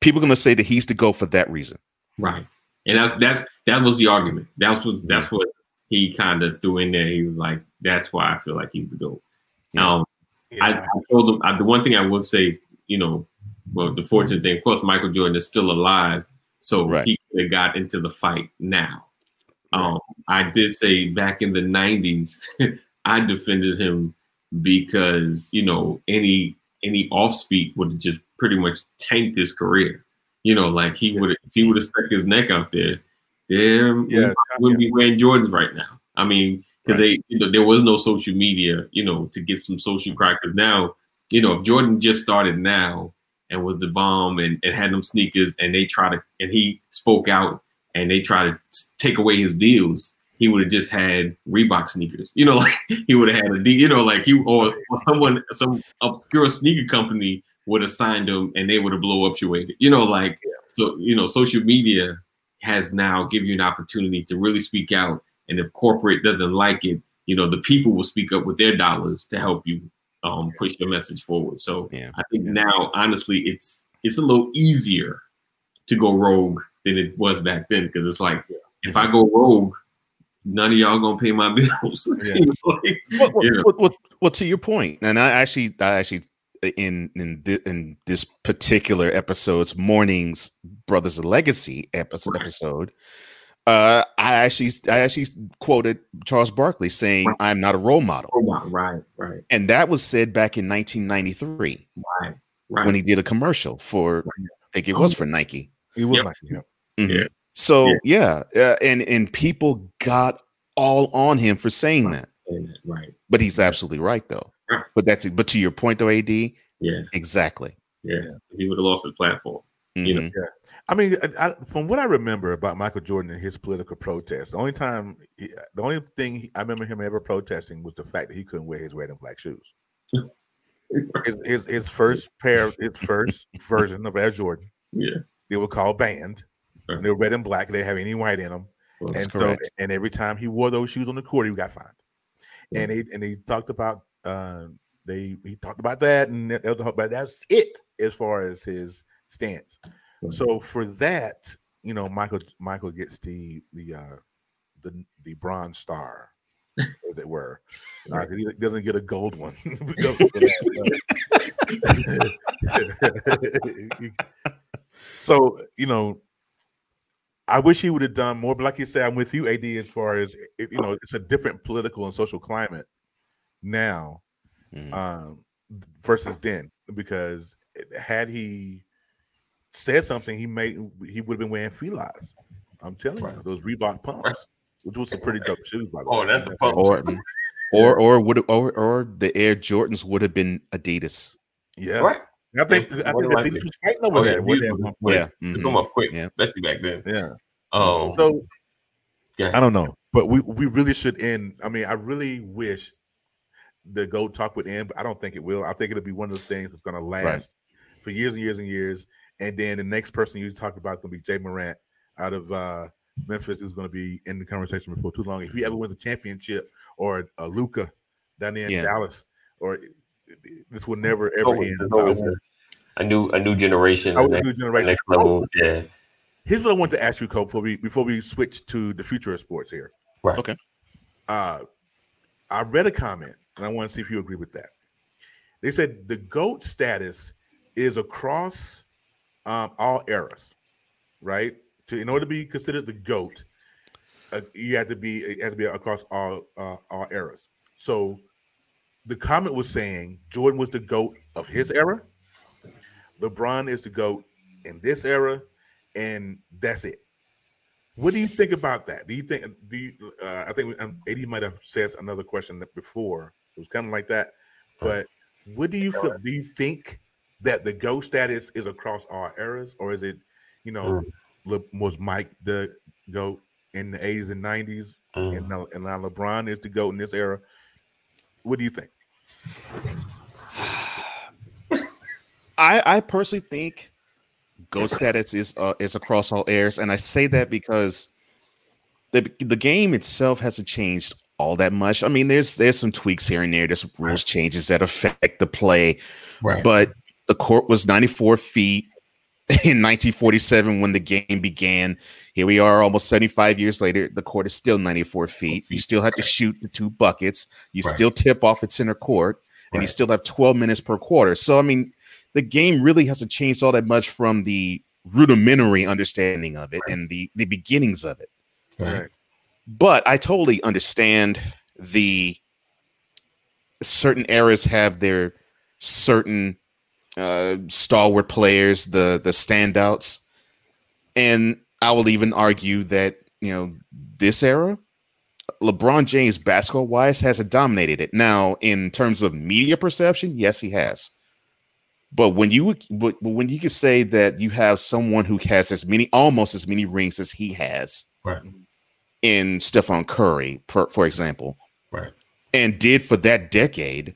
People are going to say that he's the go for that reason. Right. And that's that's that was the argument. That's what that's what he kind of threw in there. He was like, "That's why I feel like he's the goat." Yeah. Um, I, I told him I, the one thing I would say, you know, well, the fortunate thing, of course, Michael Jordan is still alive, so Right. he could have got into the fight now. Um, I did say back in the '90s, I defended him because you know any any off speak would have just pretty much tanked his career. You know, like he would if he would have stuck his neck out there, there Yeah, wouldn't be wearing Jordans right now. I mean, because they you know, there was no social media, you know, to get some social crackers. Now, you know, if Jordan just started now and was the bomb and, and had them sneakers and they try to and he spoke out and they try to take away his deals, he would have just had Reebok sneakers. You know, like he would have had a deal, you know, like he or, or someone some obscure sneaker company would have signed him and they would have blow up your way. You know, like so you know, social media has now give you an opportunity to really speak out. And if corporate doesn't like it, you know, the people will speak up with their dollars to help you um, push your message forward. So Yeah. I think now, honestly, it's it's a little easier to go rogue than it was back then because it's like if I go rogue, none of y'all gonna pay my bills. Yeah. You know, like, well, well, Yeah. well, well, well, to your point, and I actually, I actually, in in thi- in this particular episode's mornings brothers of legacy episode Right. episode, uh, I actually, I actually quoted Charles Barkley saying, Right. "I'm not a role model," oh, right, right, and that was said back in 1993 right, right. when he did a commercial for, I think it was for Nike. He was Yep. like, yeah. Mhm. Yeah. So Yeah. yeah, uh, and and people got all on him for saying that, right, but he's absolutely right though. Right. But that's but to your point though, Ad, yeah, exactly. Yeah. He would have lost his platform. You know, Mhm. I mean, I, I, from what I remember about Michael Jordan and his political protests, the only time, he, the only thing he, I remember him ever protesting was the fact that he couldn't wear his red and black shoes. His his, his first pair, his first version of Air Jordan, yeah, they were called banned. And they were red and black. They didn't have any white in them. Well, That's and correct. So, and every time he wore those shoes on the court, he got fined. And he and he talked about uh, they he talked about that, and that, but that's it as far as his stance. Right. So for that, you know, Michael Michael gets the the uh, the the bronze star, as it were. Uh, he doesn't get a gold one. because of that. so you know, I wish he would have done more. But like you said, I'm with you, Ad. As far as it, you know, it's a different political and social climate now Mhm. um, versus then. Because had he said something, he made he would have been wearing felines. I'm telling you, those Reebok pumps, Right. which was some pretty dope shoes, by the Oh, way. Oh, that's the pump. or or or would or or the Air Jordans would have been Adidas. Yeah, Right. I think I think than that likely. was fighting over Oh, that. yeah, wasn't these they? were- were- Yeah. They mhm. come up quick, Yeah. especially back then. yeah. Um, So Yeah. I don't know, but we we really should end. I mean, I really wish the go talk would end, but I don't think it will. I think it'll be one of those things that's going to last for years and years and years. And then the next person you talk about is going to be Ja Morant out of uh, Memphis is going to be in the conversation before too long. If he ever wins a championship or a Luka down there in Yeah. Dallas, or this will never ever always- end. there's always a, a new a new generation, Oh, the a new next, the generation. next level. Yeah. Here's what I want to ask you, Cole, before we before we switch to the future of sports here. Right. Okay. Uh I read a comment, and I want to see if you agree with that. They said the GOAT status is across um, all eras, right? To in order to be considered the GOAT, uh, you have to be it has to be across all uh, all eras. So the comment was saying Jordan was the GOAT of his era. LeBron is the GOAT in this era, and that's it. What do you think about that? Do you think? Do you? Uh, I think um, Ad might have said another question before. It was kind of like that, but what do you feel? Do you think that the GOAT status is across all eras, or is it, you know, mm. Was Mike the GOAT in the 80s and 90s, mm. and, now, and now LeBron is the GOAT in this era? What do you think? I I personally think GOAT status is uh, is across all eras, and I say that because the the game itself hasn't changed all that much. I mean, there's there's some tweaks here and there. There's rules changes that affect the play, right. but the court was 94 feet in 1947 when the game began. Here we are, almost 75 years later. The court is still 94 feet. You still have to shoot the two buckets. You right. still tip off at center court, and right. you still have 12 minutes per quarter. So, I mean, the game really hasn't changed all that much from the rudimentary understanding of it right. and the the beginnings of it. Right. But I totally understand the certain eras have their certain uh, stalwart players, the the standouts, and I will even argue that you know this era, LeBron James basketball wise hasn't dominated it. Now, in terms of media perception, yes, he has. But when you but when you can say that you have someone who has as many almost as many rings as he has, right. in Stephen Curry, for, for example, right, and did for that decade,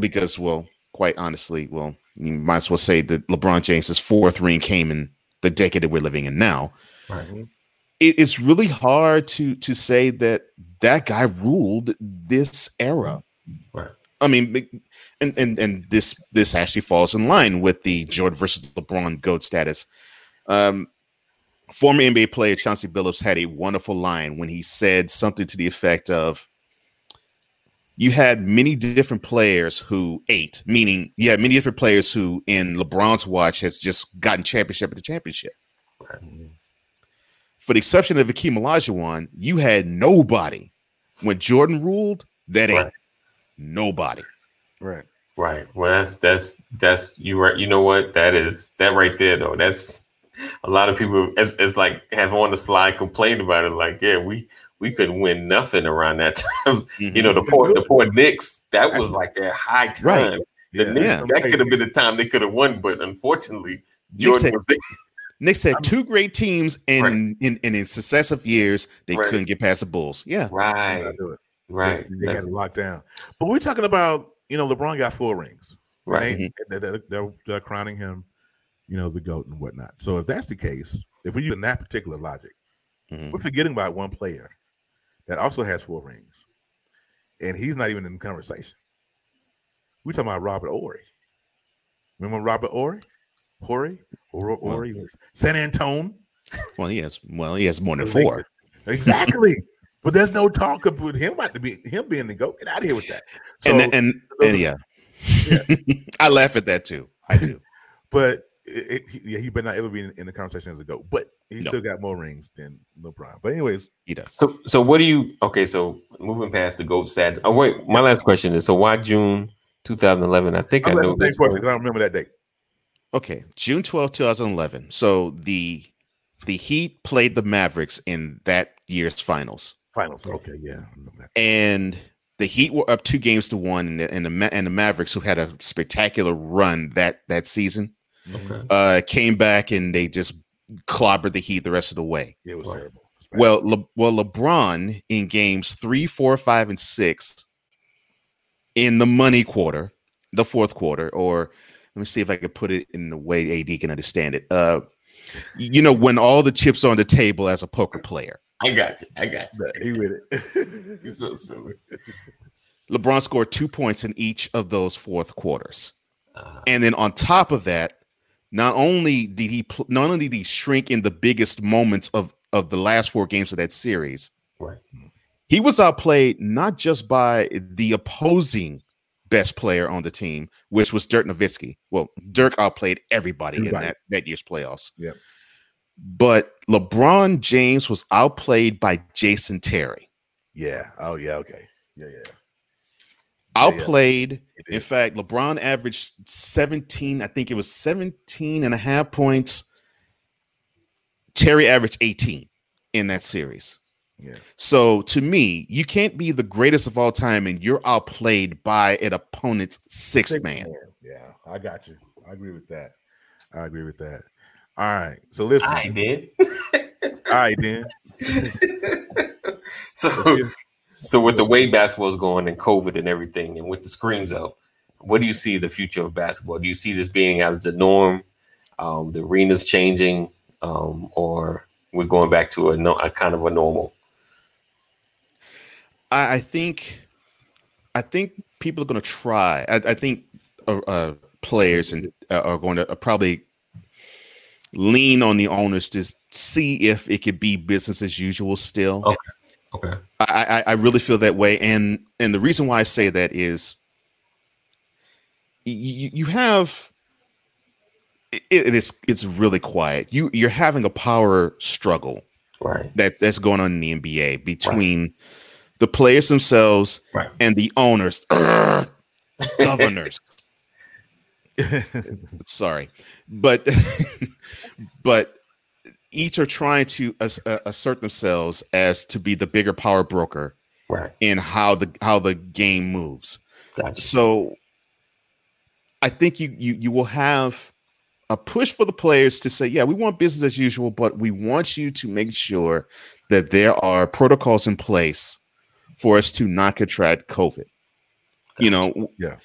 because well, quite honestly, well, you might as well say that LeBron James's fourth ring came in the decade that we're living in now. Right. It, it's really hard to to say that that guy ruled this era. Right. I mean, and and and this this actually falls in line with the Jordan versus LeBron goat status. Um, former NBA player Chauncey Billups had a wonderful line when he said something to the effect of, "You had many different players who ate, meaning you had many different players who, in LeBron's watch, has just gotten championship after championship." Mm-hmm. For the exception of Akeem Olajuwon, you had nobody when Jordan ruled. That ain't right. nobody. Right. Right. Well, that's that's that's you right. You know what? That is that right there though. That's a lot of people. It's, it's like have on the slide complained about it. Like, yeah, we we couldn't win nothing around that time. Mm-hmm. You know, the poor the poor Knicks. That was like their high time. Right. The yeah. Knicks, yeah. that could have been the time they could have won, but unfortunately, Jordan Knicks had, Knicks had two great teams, and right. in, in, in successive years they right. couldn't get past the Bulls. Yeah, right, right. They, they got it locked down. But we're talking about you know, LeBron got four rings. Right. They, are they're, they're crowning him, you know, the GOAT and whatnot. So if that's the case, if we're using that particular logic, mm-hmm. we're forgetting about one player that also has four rings. And he's not even in the conversation. We're talking about Robert Horry. Remember Robert Ory? Horry? Horry? Horry? Well, San Antone? Well, he has well, he has more than four. Exactly. But there's no talk about him about to be him being the goat. Get out of here with that. So, and and, and yeah, yeah. I laugh at that too. I do. but it, it, yeah, he better not ever be in, in, the conversation as a goat. But he no. still got more rings than LeBron. But anyways, he does. So so what do you? Okay, so moving past the goat status. Oh wait, my last question is: so why June 2011? I think I'm i know. This question, I don't remember that date. Okay, June 12, 2011. So the the Heat played the Mavericks in that year's finals. Finals. Okay, yeah. And the Heat were up two games to one, and the and the, and the Mavericks, who had a spectacular run that that season, okay. uh, came back and they just clobbered the Heat the rest of the way. It was terrible. well, Le, well, LeBron in games three, four, five, and six in the money quarter, the fourth quarter, or let me see if I can put it in the way AD can understand it. Uh, you know, when all the chips are on the table as a poker player. I got you. I got you. He with it. You're so silly. LeBron scored two points in each of those fourth quarters, uh-huh. and then on top of that, not only did he not only did he shrink in the biggest moments of of the last four games of that series, right. he was outplayed not just by the opposing best player on the team, which was Dirk Nowitzki. Well, Dirk outplayed everybody, everybody. in that, that year's playoffs. Yeah. But LeBron James was outplayed by Jason Terry. Yeah. Oh, yeah. Okay. Yeah, yeah. Outplayed. Yeah, in fact, LeBron averaged 17, I think it was 17 and a half points. Terry averaged 18 in that series. Yeah. So to me, you can't be the greatest of all time and you're outplayed by an opponent's sixth Six man. man. Yeah, I got you. I agree with that. I agree with that. All right. So listen. I did. all right, then. so so with the way basketball is going and COVID and everything, and with the screens up, what do you see the future of basketball? Do you see this being as the norm? Um, the arena's changing, um, or we're going back to a, a kind of a normal? I, I think, I think people are going to try. I, I think uh, uh, players and uh, are going to uh, probably lean on the owners to see if it could be business as usual still. Okay. Okay. I, I, I really feel that way, and and the reason why I say that is you, you have it, it is it's really quiet. You you're having a power struggle, right? That that's going on in the NBA between right. the players themselves right. and the owners, governors. Sorry, but but each are trying to uh, assert themselves as to be the bigger power broker right. in how the how the game moves. Gotcha. So I think you you you will have a push for the players to say, yeah, we want business as usual, but we want you to make sure that there are protocols in place for us to not contract COVID. Gotcha. You know, yeah.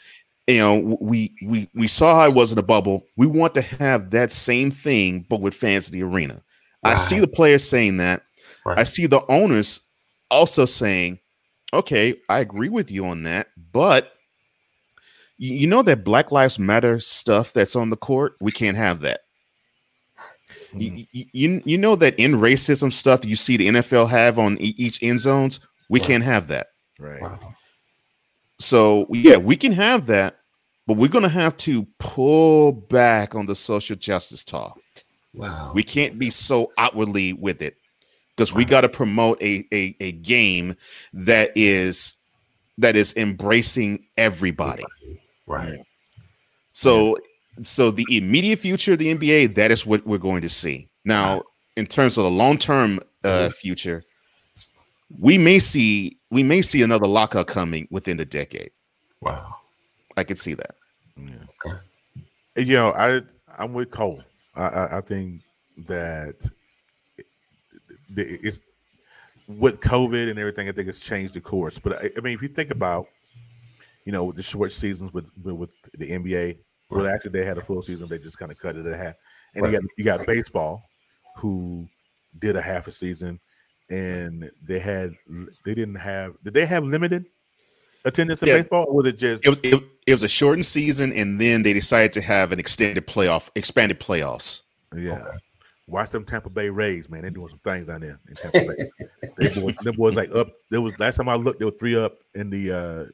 You know, we we we saw how it was in a bubble. We want to have that same thing, but with fans in the arena. Right. I see the players saying that. Right. I see the owners also saying, okay, I agree with you on that, but you know that Black Lives Matter stuff that's on the court, we can't have that. You, hmm. you, you know that in racism stuff you see the NFL have on each end zones, we right. can't have that. Right. Wow. So yeah, we can have that, but we're gonna have to pull back on the social justice talk. Wow. We can't be so outwardly with it because wow. we got to promote a, a a game that is that is embracing everybody. Right. So yeah. so the immediate future of the NBA, that is what we're going to see. Now, in terms of the long-term uh, future, we may see we may see another lockout coming within the decade. Wow. I could see that. Yeah. Okay. You know, I I'm with Cole. I, I think that it's with COVID and everything. I think it's changed the course. But I, I mean, if you think about, you know, the short seasons with with the NBA, well, actually they had a full season. They just kind of cut it in half. And right. you got you got baseball, who did a half a season, and they had they didn't have did they have limited attendance in yeah. baseball, or was it just it was it, it, was a shortened season, and then they decided to have an extended playoff, expanded playoffs. Yeah. Okay. Watch them Tampa Bay Rays, man. They're doing some things down there in Tampa Bay. they doing, them boys like up. There was last time I looked, there were three up in the uh,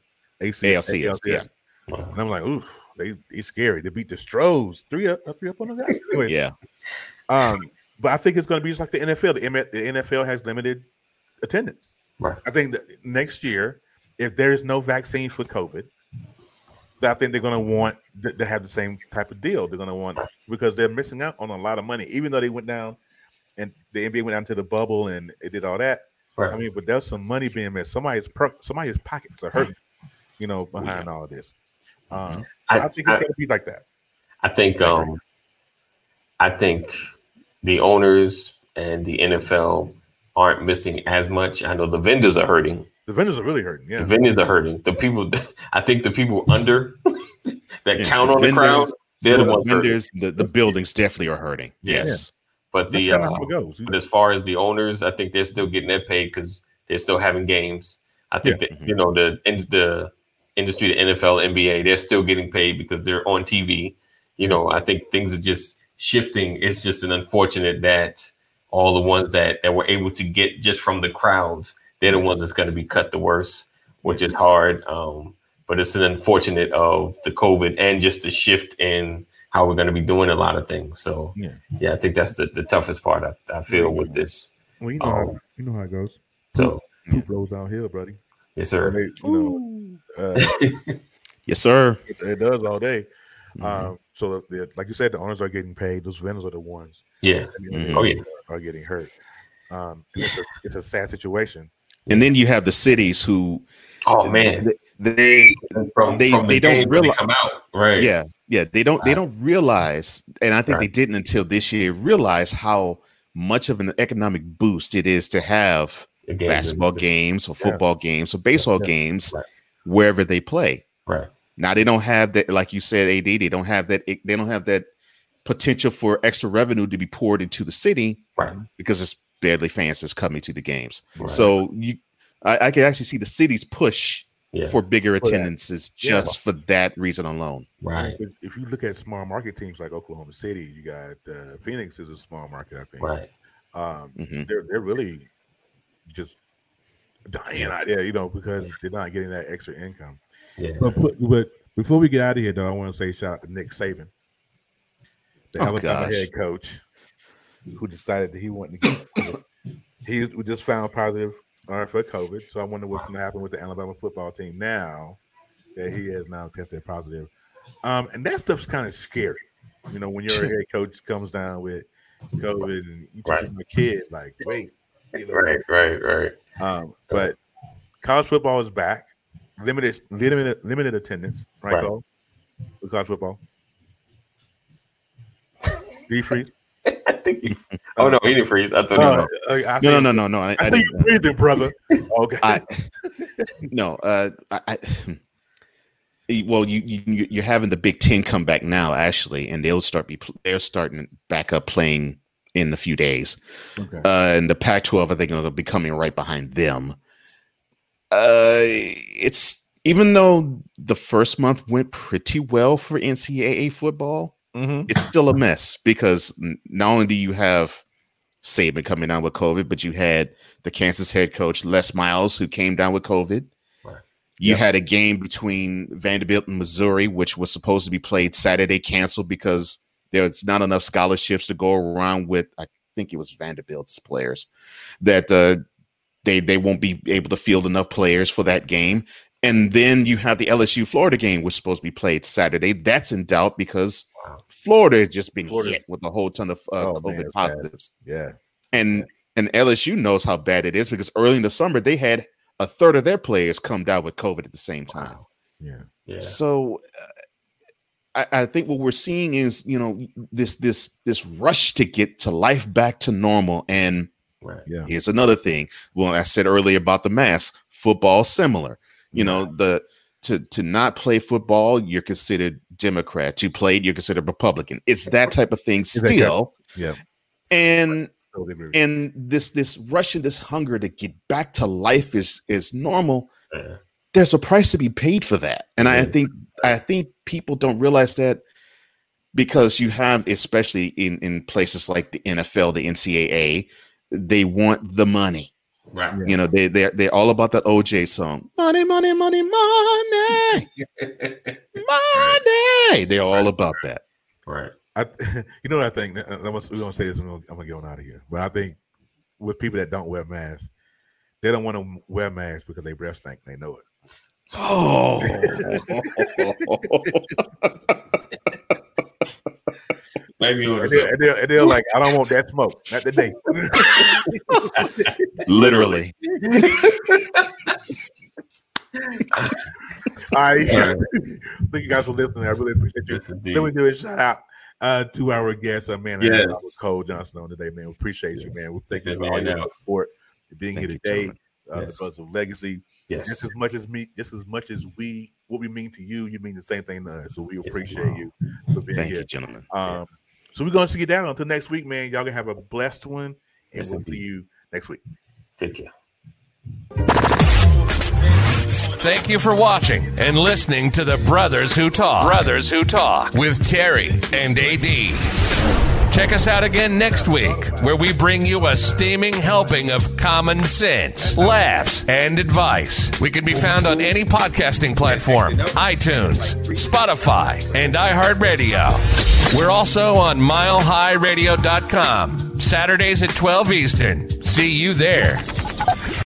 AC, ALCS. Yeah. And I'm like, ooh, they they scary. They beat the Stros three up, three up on the guy. Anyway, yeah. Um, but I think it's going to be just like the NFL. The, the NFL has limited attendance. Right. I think that next year if there is no vaccine for COVID, I think they're going to want to have the same type of deal. They're going to want because they're missing out on a lot of money, even though they went down and the NBA went down to the bubble and it did all that. Right. I mean, but there's some money being missed. Somebody's per, somebody's pockets are hurting, you know, behind yeah. all of this. Um, so I, I, think it's going to be like that. I think, um, I think the owners and the NFL aren't missing as much. I know the vendors are hurting the vendors are really hurting. Yeah, the vendors are hurting. The people, I think, the people under that yeah, count on the, vendors, crowd, they're the, the vendors. The, the buildings definitely are hurting. Yes, yeah. but the uh, but as far as the owners, I think they're still getting their pay because they're still having games. I think yeah. that mm-hmm. you know the the industry, the NFL, NBA, they're still getting paid because they're on TV. You know, I think things are just shifting. It's just an unfortunate that all the ones that that were able to get just from the crowds they're the ones that's going to be cut the worst, which is hard. Um, but it's an unfortunate of the COVID and just the shift in how we're going to be doing a lot of things. So Yeah. yeah, I think that's the, the toughest part I, I feel with this. Well, you know, how, Um, you know how it goes. So Poop rolls downhill, buddy. yes, They, sir. you know, uh, Yes, sir. it, it does all day. Mhm. Um, so, the, the, like you said, the owners are getting paid. Those vendors are the ones Yeah. that, you know, Mhm. Oh, yeah. are getting hurt. Um, and it's a it's a sad situation. And then you have the cities who Oh man, they from they- from the they don't game realize- come out, right? yeah yeah they don't they don't realize and i think they didn't until this year realize how much of an economic boost it is to have The games basketball games or Yeah. football games or baseball Yeah. games Right. wherever they play Right. now they don't have that like you said ad they don't have that they don't have that potential for extra revenue to be poured into the city Right. because it's barely fans that's coming to the games Right. so you I, I can actually see the cities push Yeah. for bigger that. attendances Yeah. just for that reason alone Right. If, if you look at small market teams like Oklahoma City, you got uh, Phoenix is a small market, I think. Right. Um, Mhm. they're they're really just dying out there, you know, because they're not getting that extra income. Yeah. But, but before we get out of here, though, I want to say shout out to Nick Saban, the Oh, Alabama gosh. head coach, who decided that he wanted to get. he we just found positive uh, for COVID, so I wonder what's going to happen with the Alabama football team now that he has now tested positive. Um, and that stuff's kind of scary, you know, when your head coach comes down with COVID and you Right. a kid, like, wait, you know, Right. Right. Right. um, but college football is back. Limited, limited, limited attendance. Right, Right. Cole? With college football. D freeze. I think. He, oh no, he didn't freeze. I thought he Uh, was. I no no no no no i, I, I see didn't- you breathing, brother. Okay. I no, uh, I, I eh, well, you you you're having the Big Ten come back now, actually, and they'll start be they're starting back up playing in a few days, okay. uh, and the Pac-12 I think will be coming right behind them. Uh, it's even though the first month went pretty well for NCAA football, Mhm. it's still a mess because not only do you have Saban coming down with COVID, but you had the Kansas head coach Les Miles who came down with COVID. Right. You Yep. had a game between Vanderbilt and Missouri, which was supposed to be played Saturday, canceled because there's not enough scholarships to go around with. I think it was Vanderbilt's players that uh, they they won't be able to field enough players for that game. And then you have the LSU Florida game, which is supposed to be played Saturday. That's in doubt because Wow. Florida has just been Florida- hit with a whole ton of uh, Oh, man, COVID bad. positives. Yeah. And and LSU knows how bad it is because early in the summer they had a third of their players come down with COVID at the same time. Yeah. Yeah. So uh, I, I think what we're seeing is you know this this this rush to get to life back to normal. And Right. Yeah. here's another thing. Well, I said earlier about the mask. Football similar. You know the to to not play football, you're considered Democrat. To play, you're considered Republican. It's that type of thing still. Yeah. And and this this rush and this hunger to get back to life is is normal Yeah. there's a price to be paid for that and i think i think people don't realize that because you have especially in in places like the nfl the ncaa they want the money Right. you know they they're, they're all about that oj song money money money money money they're all about that right. I, you know what I think? I'm gonna, we're gonna say this. I'm gonna, I'm gonna get on out of here. But I think with people that don't wear masks, they don't want to wear masks because they breath stink. They know it. oh Maybe it And they're, and they're, and they're like, I don't want that smoke. Not today. literally All right. Right. Thank you guys for listening. I really appreciate you. Yes. Let me do a shout out uh, to our guest, uh, man. Yes. Cole Johnson on today, man. We appreciate you, Yes. man. We thank you Take for all your support, for being Thank here today. gentlemen. Uh, Yes. The Buzz of Legacy. Yes. Just as much as me, just as much as we, what we mean to you, you mean the same thing to us. So we Yes, appreciate wow. you for being thank here. you gentlemen Um, Yes. So we're going to get down until next week, man. Y'all gonna have a blessed one, and Yes, we'll indeed. see you next week. Take care. Thank you for watching and listening to the Brothers Who Talk. Brothers Who Talk with Terry and AD. Check us out again next week, where we bring you a steaming helping of common sense, laughs, and advice. We can be found on any podcasting platform iTunes, Spotify, and iHeartRadio. We're also on milehighradio.com, Saturdays at 12 Eastern. See you there.